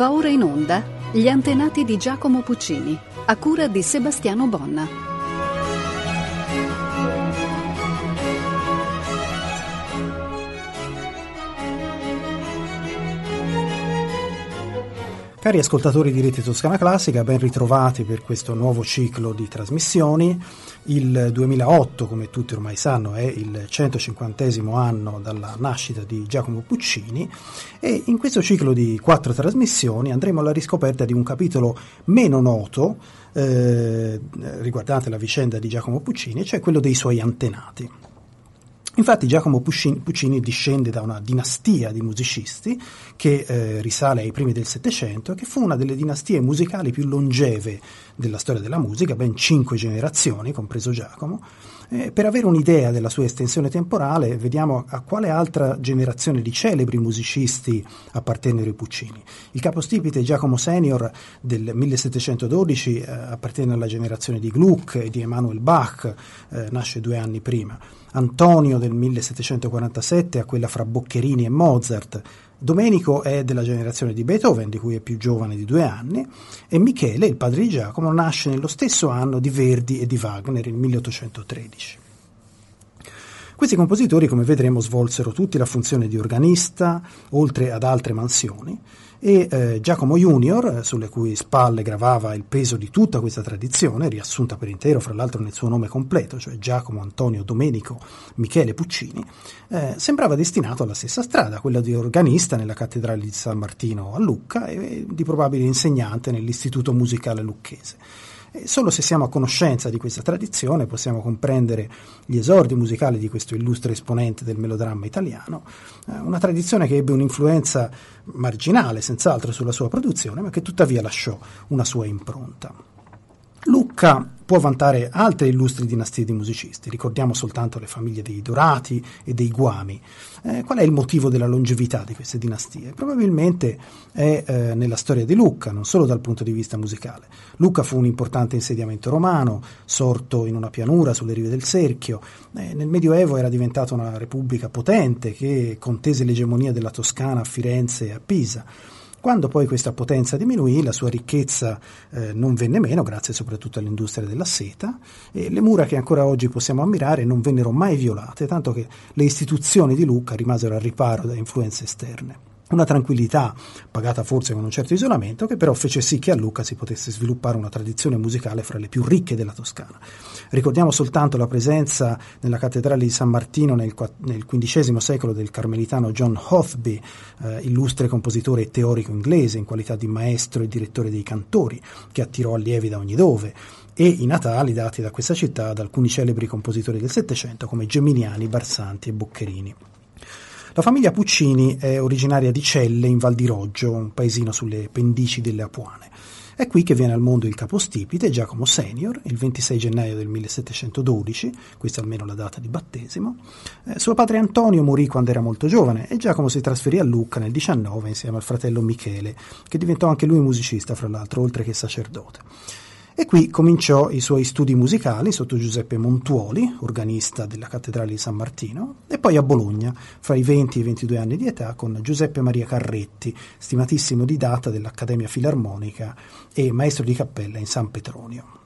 Va ora in onda Gli antenati di Giacomo Puccini, a cura di Sebastiano Bonna. Cari ascoltatori di Rete Toscana Classica, ben ritrovati per questo nuovo ciclo di trasmissioni. Il 2008, come tutti ormai sanno, è il 150 anno dalla nascita di Giacomo Puccini e in questo ciclo di quattro trasmissioni andremo alla riscoperta di un capitolo meno noto eh, riguardante la vicenda di Giacomo Puccini, cioè quello dei suoi antenati. Infatti Giacomo Puccini, Puccini, discende da una dinastia di musicisti che eh, risale ai primi del Settecento che fu una delle dinastie musicali più longeve della storia della musica, ben cinque generazioni, compreso Giacomo. Eh, per avere un'idea della sua estensione temporale, vediamo a quale altra generazione di celebri musicisti appartennero i Puccini. Il capostipite Giacomo Senior del 1712 eh, appartiene alla generazione di Gluck e di Emanuel Bach, eh, nasce due anni prima. Antonio del 1747 a quella fra Boccherini e Mozart, Domenico è della generazione di Beethoven, di cui è più giovane di due anni, e Michele, il padre di Giacomo, nasce nello stesso anno di Verdi e di Wagner, il 1813. Questi compositori, come vedremo, svolsero tutti la funzione di organista, oltre ad altre mansioni, e eh, Giacomo Junior, sulle cui spalle gravava il peso di tutta questa tradizione, riassunta per intero fra l'altro nel suo nome completo, cioè Giacomo Antonio Domenico Michele Puccini, eh, sembrava destinato alla stessa strada, quella di organista nella cattedrale di San Martino a Lucca e di probabile insegnante nell'istituto musicale lucchese. E solo se siamo a conoscenza di questa tradizione possiamo comprendere gli esordi musicali di questo illustre esponente del melodramma italiano, eh, una tradizione che ebbe un'influenza marginale senz'altro sulla sua produzione, ma che tuttavia lasciò una sua impronta. Lucca può vantare altre illustri dinastie di musicisti, ricordiamo soltanto le famiglie dei Dorati e dei Guami. Eh, qual è il motivo della longevità di queste dinastie? Probabilmente è eh, nella storia di Lucca, non solo dal punto di vista musicale. Lucca fu un importante insediamento romano, sorto in una pianura sulle rive del Serchio. Eh, nel Medioevo era diventata una repubblica potente che contese l'egemonia della Toscana a Firenze e a Pisa. Quando poi questa potenza diminuì, la sua ricchezza eh, non venne meno, grazie soprattutto all'industria della seta, e le mura che ancora oggi possiamo ammirare non vennero mai violate, tanto che le istituzioni di Lucca rimasero al riparo da influenze esterne. Una tranquillità, pagata forse con un certo isolamento, che però fece sì che a Lucca si potesse sviluppare una tradizione musicale fra le più ricche della Toscana. Ricordiamo soltanto la presenza nella cattedrale di San Martino nel, XV secolo del carmelitano John Hothby, eh, illustre compositore e teorico inglese in qualità di maestro e direttore dei cantori, che attirò allievi da ogni dove e i natali dati da questa città ad alcuni celebri compositori del Settecento come Geminiani, Barsanti e Boccherini. La famiglia Puccini è originaria di Celle in Val di Roggio, un paesino sulle pendici delle Apuane. È qui che viene al mondo il capostipite Giacomo Senior, il 26 gennaio del 1712, questa è almeno la data di battesimo. Eh, suo padre Antonio morì quando era molto giovane e Giacomo si trasferì a Lucca nel 19 insieme al fratello Michele, che diventò anche lui musicista, fra l'altro, oltre che sacerdote. E qui cominciò i suoi studi musicali sotto Giuseppe Montuoli, organista della cattedrale di San Martino, e poi a Bologna, fra i 20 e i 22 anni di età, con Giuseppe Maria Carretti, stimatissimo didatta dell'Accademia Filarmonica e maestro di cappella in San Petronio.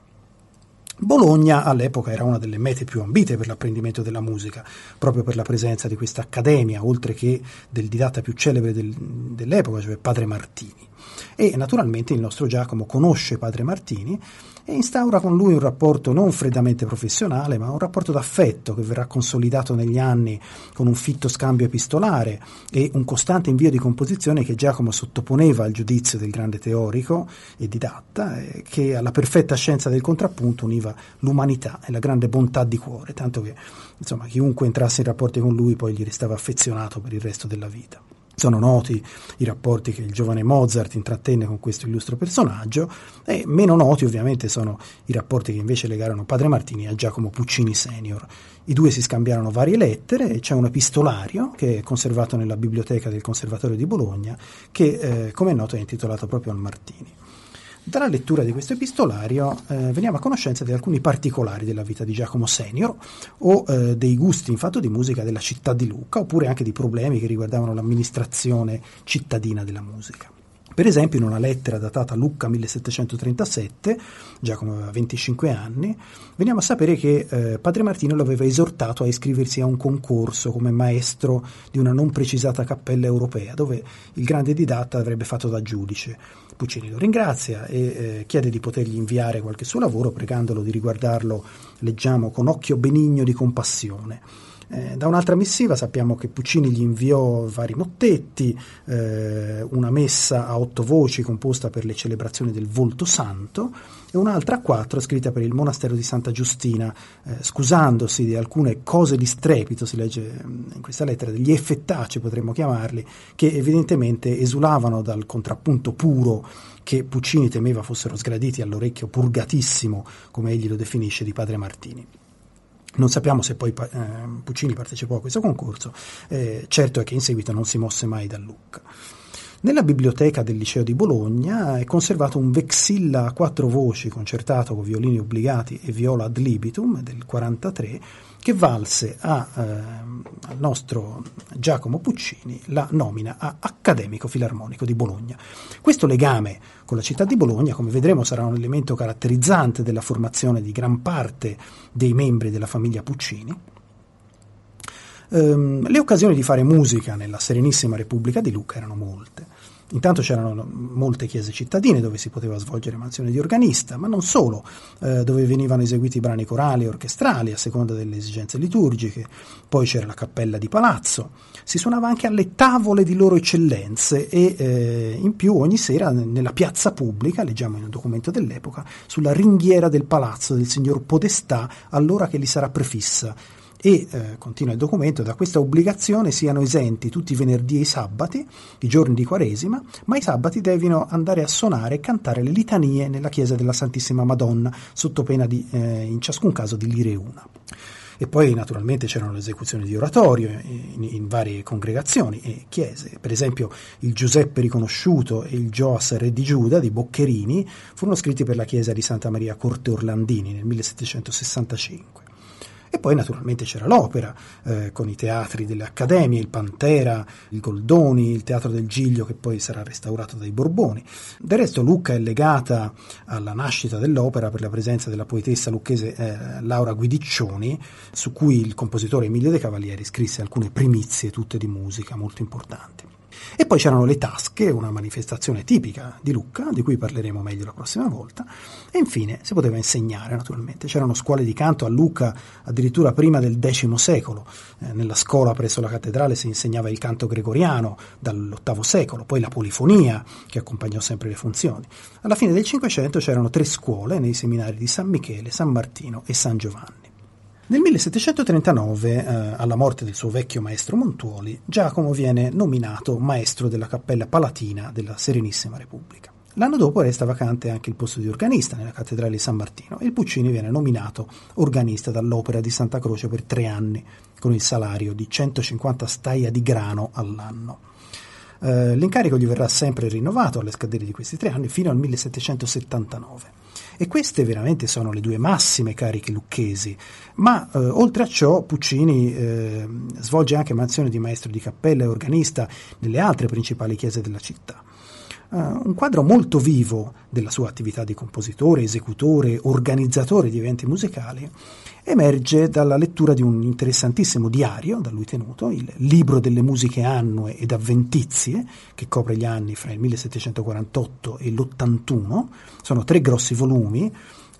Bologna all'epoca era una delle mete più ambite per l'apprendimento della musica, proprio per la presenza di questa accademia, oltre che del didatta più celebre del, dell'epoca, cioè Padre Martini. E naturalmente il nostro Giacomo conosce Padre Martini e instaura con lui un rapporto non freddamente professionale, ma un rapporto d'affetto che verrà consolidato negli anni con un fitto scambio epistolare e un costante invio di composizione che Giacomo sottoponeva al giudizio del grande teorico e didatta, eh, che alla perfetta scienza del contrappunto univa l'umanità e la grande bontà di cuore, tanto che insomma, chiunque entrasse in rapporti con lui poi gli restava affezionato per il resto della vita. Sono noti i rapporti che il giovane Mozart intrattenne con questo illustro personaggio e meno noti ovviamente sono i rapporti che invece legarono Padre Martini a Giacomo Puccini senior. I due si scambiarono varie lettere e c'è un epistolario che è conservato nella biblioteca del Conservatorio di Bologna che, eh, come è noto, è intitolato proprio al Martini. Dalla lettura di questo epistolario eh, veniamo a conoscenza di alcuni particolari della vita di Giacomo Senior o eh, dei gusti in fatto di musica della città di Lucca oppure anche di problemi che riguardavano l'amministrazione cittadina della musica. Per esempio, in una lettera datata Lucca 1737, Giacomo aveva 25 anni, veniamo a sapere che eh, Padre Martino lo aveva esortato a iscriversi a un concorso come maestro di una non precisata cappella europea, dove il grande didatta avrebbe fatto da giudice. Puccini lo ringrazia e eh, chiede di potergli inviare qualche suo lavoro, pregandolo di riguardarlo, leggiamo, con occhio benigno di compassione. Eh, da un'altra missiva sappiamo che Puccini gli inviò vari mottetti, eh, una messa a otto voci composta per le celebrazioni del Volto Santo e un'altra a quattro scritta per il monastero di Santa Giustina, eh, scusandosi di alcune cose di strepito, si legge mm, in questa lettera, degli effettaci potremmo chiamarli, che evidentemente esulavano dal contrappunto puro che Puccini temeva fossero sgraditi all'orecchio purgatissimo, come egli lo definisce, di padre Martini. Non sappiamo se poi eh, Puccini partecipò a questo concorso, eh, certo è che in seguito non si mosse mai da Lucca. Nella biblioteca del liceo di Bologna è conservato un vexilla a quattro voci concertato con violini obbligati e viola ad libitum del 43 che valse a, eh, al nostro Giacomo Puccini la nomina a Accademico Filarmonico di Bologna. Questo legame con la città di Bologna, come vedremo, sarà un elemento caratterizzante della formazione di gran parte dei membri della famiglia Puccini. Ehm, le occasioni di fare musica nella Serenissima Repubblica di Lucca erano molte. Intanto c'erano molte chiese cittadine dove si poteva svolgere mansione di organista, ma non solo, eh, dove venivano eseguiti brani corali e orchestrali a seconda delle esigenze liturgiche, poi c'era la cappella di palazzo, si suonava anche alle tavole di loro eccellenze e eh, in più ogni sera nella piazza pubblica, leggiamo in un documento dell'epoca, sulla ringhiera del palazzo del signor Podestà, allora che gli sarà prefissa e, eh, continua il documento, da questa obbligazione siano esenti tutti i venerdì e i sabati, i giorni di Quaresima, ma i sabati devono andare a suonare e cantare le litanie nella chiesa della Santissima Madonna, sotto pena di, eh, in ciascun caso di lire una. E poi naturalmente c'erano le esecuzioni di oratorio in, in, varie congregazioni e chiese. Per esempio il Giuseppe riconosciuto e il Gioas re di Giuda di Boccherini furono scritti per la chiesa di Santa Maria Corte Orlandini nel 1765. E poi naturalmente c'era l'opera, eh, con i teatri delle accademie, il Pantera, il Goldoni, il Teatro del Giglio che poi sarà restaurato dai Borboni. Del resto Lucca è legata alla nascita dell'opera per la presenza della poetessa lucchese eh, Laura Guidiccioni, su cui il compositore Emilio De Cavalieri scrisse alcune primizie tutte di musica molto importanti. E poi c'erano le tasche, una manifestazione tipica di Lucca, di cui parleremo meglio la prossima volta. E infine si poteva insegnare, naturalmente. C'erano scuole di canto a Lucca addirittura prima del X secolo. Eh, nella scuola presso la cattedrale si insegnava il canto gregoriano dall'VIII secolo, poi la polifonia, che accompagnò sempre le funzioni. Alla fine del Cinquecento c'erano tre scuole nei seminari di San Michele, San Martino e San Giovanni. Nel 1739, eh, alla morte del suo vecchio maestro Montuoli, Giacomo viene nominato maestro della Cappella Palatina della Serenissima Repubblica. L'anno dopo resta vacante anche il posto di organista nella cattedrale di San Martino e il Puccini viene nominato organista dall'Opera di Santa Croce per tre anni, con il salario di 150 staia di grano all'anno. Eh, l'incarico gli verrà sempre rinnovato alle scadere di questi tre anni fino al 1779. E queste veramente sono le due massime cariche lucchesi. Ma eh, oltre a ciò Puccini eh, svolge anche mansioni di maestro di cappella e organista nelle altre principali chiese della città. Uh, un quadro molto vivo della sua attività di compositore, esecutore, organizzatore di eventi musicali emerge dalla lettura di un interessantissimo diario da lui tenuto, il Libro delle musiche annue ed avventizie, che copre gli anni fra il 1748 e l'81. Sono tre grossi volumi,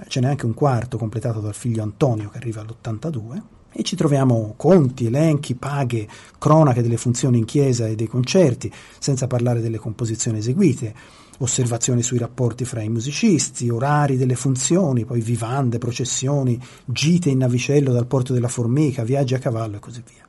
ce n'è anche un quarto completato dal figlio Antonio che arriva all'82 e ci troviamo conti, elenchi, paghe, cronache delle funzioni in chiesa e dei concerti, senza parlare delle composizioni eseguite osservazioni sui rapporti fra i musicisti, orari delle funzioni, poi vivande, processioni, gite in navicello dal porto della Formica, viaggi a cavallo e così via.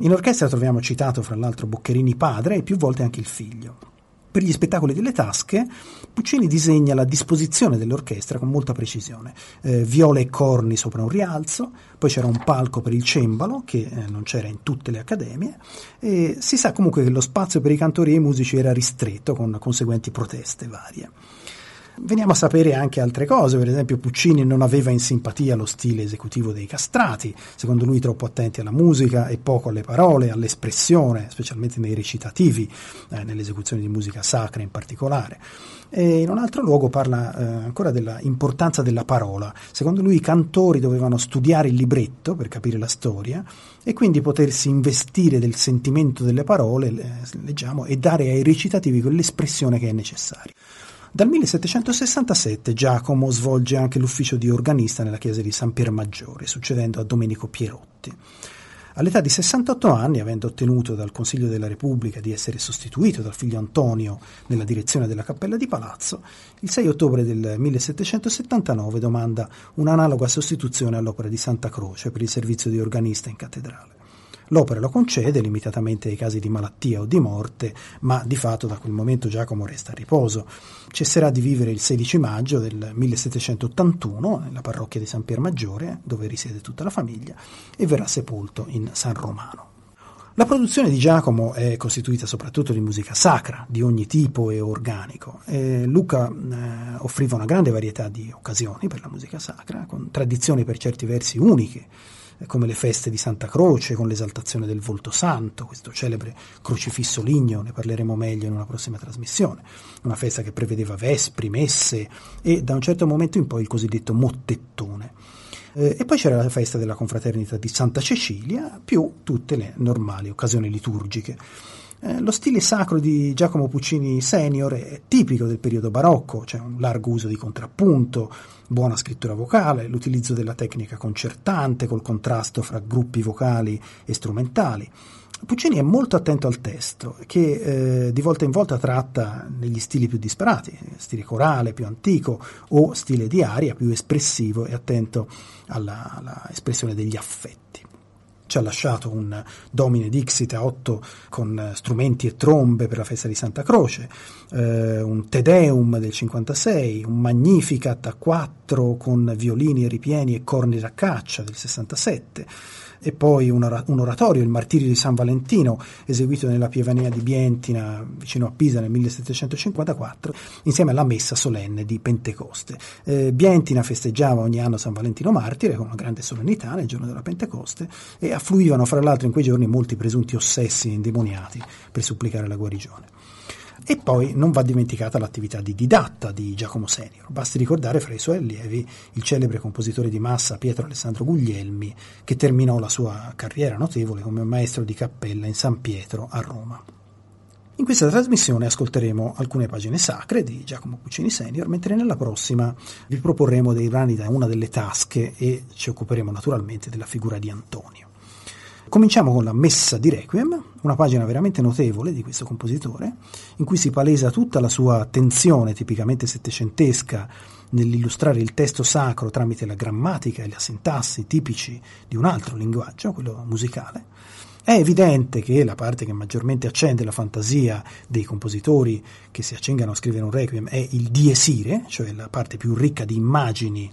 In orchestra troviamo citato fra l'altro Boccherini padre e più volte anche il figlio. Per gli spettacoli delle tasche, Puccini disegna la disposizione dell'orchestra con molta precisione. Eh, viole e corni sopra un rialzo, poi c'era un palco per il cembalo, che eh, non c'era in tutte le accademie, e si sa comunque che lo spazio per i cantori e i musici era ristretto, con conseguenti proteste varie. Veniamo a sapere anche altre cose, per esempio Puccini non aveva in simpatia lo stile esecutivo dei castrati, secondo lui troppo attenti alla musica e poco alle parole, all'espressione, specialmente nei recitativi, eh, nell'esecuzione di musica sacra in particolare. E in un altro luogo parla eh, ancora dell'importanza della parola. Secondo lui i cantori dovevano studiare il libretto per capire la storia e quindi potersi investire del sentimento delle parole, leggiamo, e dare ai recitativi quell'espressione che è necessaria. Dal 1767 Giacomo svolge anche l'ufficio di organista nella chiesa di San Pier Maggiore, succedendo a Domenico Pierotti. All'età di 68 anni, avendo ottenuto dal Consiglio della Repubblica di essere sostituito dal figlio Antonio nella direzione della Cappella di Palazzo, il 6 ottobre del 1779 domanda un'analoga sostituzione all'opera di Santa Croce per il servizio di organista in cattedrale. L'opera lo concede limitatamente ai casi di malattia o di morte, ma di fatto da quel momento Giacomo resta a riposo. Cesserà di vivere il 16 maggio del 1781 nella parrocchia di San Pier Maggiore, dove risiede tutta la famiglia, e verrà sepolto in San Romano. La produzione di Giacomo è costituita soprattutto di musica sacra, di ogni tipo e organico. E Luca eh, offriva una grande varietà di occasioni per la musica sacra, con tradizioni per certi versi uniche, come le feste di Santa Croce con l'esaltazione del volto santo, questo celebre crocifisso ligneo, ne parleremo meglio in una prossima trasmissione, una festa che prevedeva vespri, messe e da un certo momento in poi il cosiddetto mottettone. Eh, e poi c'era la festa della confraternita di Santa Cecilia, più tutte le normali occasioni liturgiche. Eh, lo stile sacro di Giacomo Puccini senior è tipico del periodo barocco, c'è un largo uso di contrappunto, buona scrittura vocale, l'utilizzo della tecnica concertante col contrasto fra gruppi vocali e strumentali. Puccini è molto attento al testo, che eh, di volta in volta tratta negli stili più disparati, stile corale più antico o stile di aria più espressivo e attento alla, alla espressione degli affetti ci ha lasciato un Domine Dixit a otto con strumenti e trombe per la festa di Santa Croce, eh, un Te Deum del 56, un Magnificat a quattro con violini e ripieni e corni da caccia del 67, e poi un, oratorio, il Martirio di San Valentino, eseguito nella Pievania di Bientina, vicino a Pisa nel 1754, insieme alla messa solenne di Pentecoste. Eh, Bientina festeggiava ogni anno San Valentino Martire con una grande solennità nel giorno della Pentecoste e affluivano fra l'altro in quei giorni molti presunti ossessi indemoniati per supplicare la guarigione. E poi non va dimenticata l'attività di didatta di Giacomo Senior. Basti ricordare fra i suoi allievi il celebre compositore di massa Pietro Alessandro Guglielmi, che terminò la sua carriera notevole come maestro di cappella in San Pietro a Roma. In questa trasmissione ascolteremo alcune pagine sacre di Giacomo Puccini Senior, mentre nella prossima vi proporremo dei brani da una delle tasche e ci occuperemo naturalmente della figura di Antonio. Cominciamo con la Messa di Requiem, una pagina veramente notevole di questo compositore, in cui si palesa tutta la sua attenzione tipicamente settecentesca nell'illustrare il testo sacro tramite la grammatica e la sintassi tipici di un altro linguaggio, quello musicale. È evidente che la parte che maggiormente accende la fantasia dei compositori che si accingano a scrivere un requiem è il diesire, cioè la parte più ricca di immagini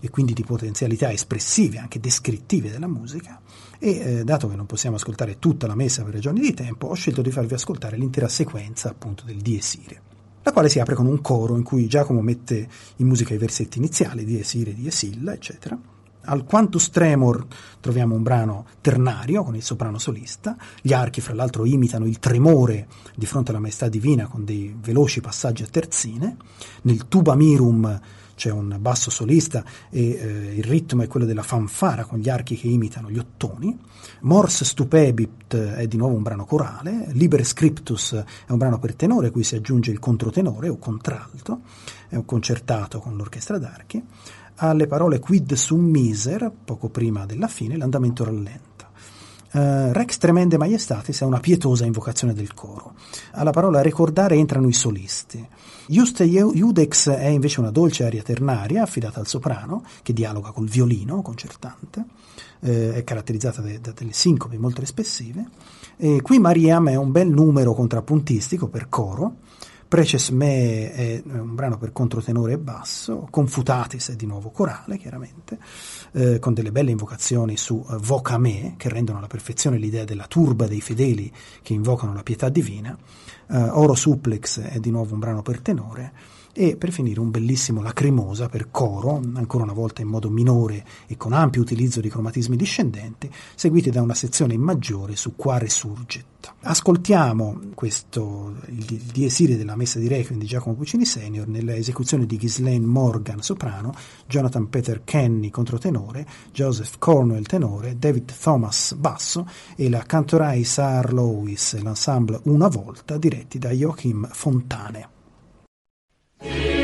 e quindi di potenzialità espressive, anche descrittive della musica. E eh, dato che non possiamo ascoltare tutta la messa per ragioni di tempo, ho scelto di farvi ascoltare l'intera sequenza appunto del Dies Irae, la quale si apre con un coro in cui Giacomo mette in musica i versetti iniziali, Dies Irae, Dies Illa, eccetera. Al Quantus Tremor troviamo un brano ternario con il soprano solista, gli archi fra l'altro imitano il tremore di fronte alla maestà divina con dei veloci passaggi a terzine, nel Tuba Mirum c'è un basso solista e eh, il ritmo è quello della fanfara con gli archi che imitano gli ottoni. Mors Stupebit è di nuovo un brano corale, Liber Scriptus è un brano per tenore cui si aggiunge il controtenore o contralto, è un concertato con l'orchestra d'archi. Alle parole quid sum miser, poco prima della fine, l'andamento rallenta. Uh, Rex Tremende Majestatis è una pietosa invocazione del coro. Alla parola ricordare entrano i solisti. Juste Judex è invece una dolce aria ternaria affidata al soprano, che dialoga col violino concertante, eh, è caratterizzata da, da delle sincopi molto espressive. E qui Mariam è un bel numero contrappuntistico per coro, Preces Me è un brano per controtenore e basso, Confutatis è di nuovo corale, chiaramente, eh, con delle belle invocazioni su uh, Voca Me, che rendono alla perfezione l'idea della turba dei fedeli che invocano la pietà divina. Uh, Oro Suplex è di nuovo un brano per tenore e per finire un bellissimo lacrimosa per coro, ancora una volta in modo minore e con ampio utilizzo di cromatismi discendenti, seguiti da una sezione in maggiore su Qua Resurget. Ascoltiamo questo, il, il diesire della messa di Requiem di Giacomo Puccini Senior nell'esecuzione di Ghislaine Morgan soprano, Jonathan Peter Kenny controtenore, Joseph Cornwell tenore, David Thomas basso e la cantorai Sar Lewis l'ensemble Una Volta diretti da Joachim Fontane. Yeah.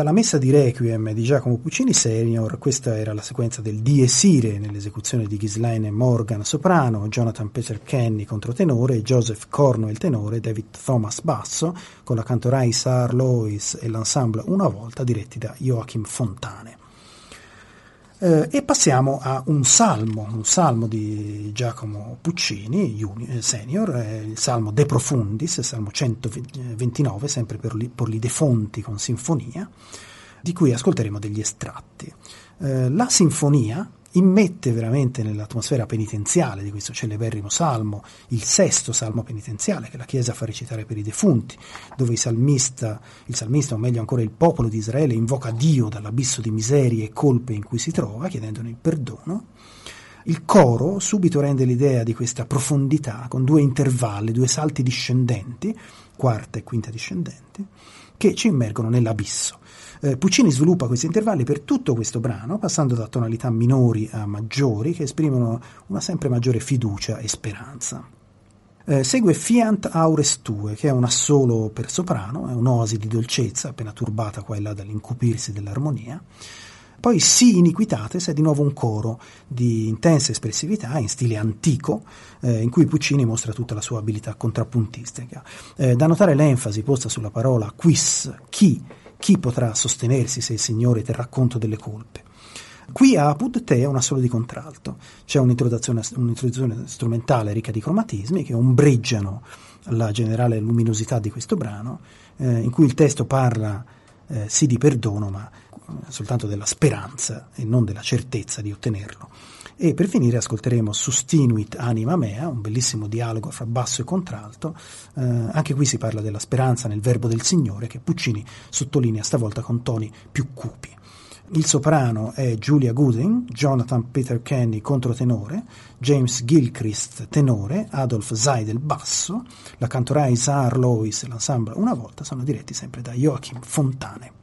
Dalla messa di Requiem di Giacomo Puccini Senior, questa era la sequenza del Dies Irae nell'esecuzione di Ghislaine Morgan soprano, Jonathan Peter Kenny controtenore, Joseph Cornwell tenore, David Thomas basso, con la cantorai Sar Lois e l'ensemble Una volta diretti da Joachim Fontane. Eh, e passiamo a un salmo, un salmo di Giacomo Puccini, junior, eh, senior, eh, il salmo De Profundis, il salmo 129, sempre per, li, per De Fonti con sinfonia, di cui ascolteremo degli estratti. Eh, la sinfonia immette veramente nell'atmosfera penitenziale di questo celeberrimo salmo, il sesto salmo penitenziale che la Chiesa fa recitare per i defunti, dove il salmista, il salmista, o meglio ancora il popolo di Israele, invoca Dio dall'abisso di miserie e colpe in cui si trova, chiedendone il perdono. Il coro subito rende l'idea di questa profondità con due intervalli, due salti discendenti, quarta e quinta discendenti, che ci immergono nell'abisso. Eh, Puccini sviluppa questi intervalli per tutto questo brano, passando da tonalità minori a maggiori, che esprimono una sempre maggiore fiducia e speranza. Eh, segue Fiant Aures Tue, che è un assolo per soprano, è un'oasi di dolcezza, appena turbata qua e là dall'incupirsi dell'armonia. Poi Si Iniquitates è di nuovo un coro di intensa espressività in stile antico, eh, in cui Puccini mostra tutta la sua abilità contrappuntistica. Eh, da notare l'enfasi posta sulla parola quis, chi, chi potrà sostenersi se il Signore terrà conto delle colpe? Qui a Apud Te è un assolo di contralto, c'è un'introduzione, un'introduzione, strumentale ricca di cromatismi che ombreggiano la generale luminosità di questo brano, eh, in cui il testo parla eh, sì di perdono, ma soltanto della speranza e non della certezza di ottenerlo. E per finire ascolteremo Sustinuit anima mea, un bellissimo dialogo fra basso e contralto. Eh, anche qui si parla della speranza nel verbo del Signore che Puccini sottolinea stavolta con toni più cupi. Il soprano è Julia Gooding, Jonathan Peter Kenny controtenore, James Gilchrist tenore, Adolf Seidel basso, la cantora Isar Lois e l'ensemble Una volta sono diretti sempre da Joachim Fontane.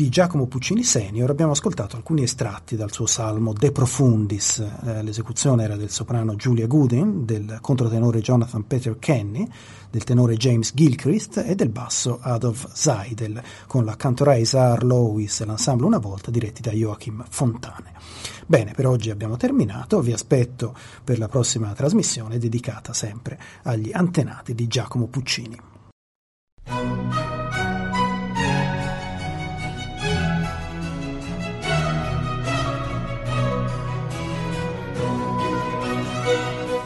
Di Giacomo Puccini Senior abbiamo ascoltato alcuni estratti dal suo salmo De Profundis. Eh, l'esecuzione era del soprano Julia Gooding, del controtenore Jonathan Peter Kenny, del tenore James Gilchrist e del basso Adolf Seidel, con la cantora Isar Lewis e l'ensemble Una volta diretti da Joachim Fontane. Bene, per oggi abbiamo terminato, vi aspetto per la prossima trasmissione dedicata sempre agli antenati di Giacomo Puccini.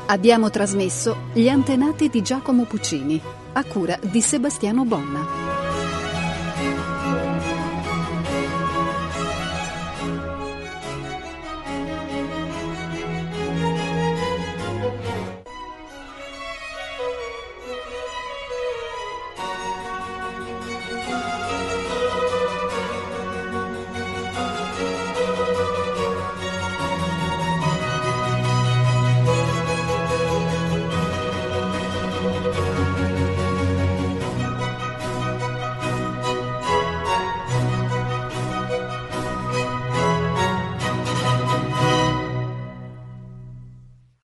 Abbiamo trasmesso Gli antenati di Giacomo Puccini, a cura di Sebastiano Bonna.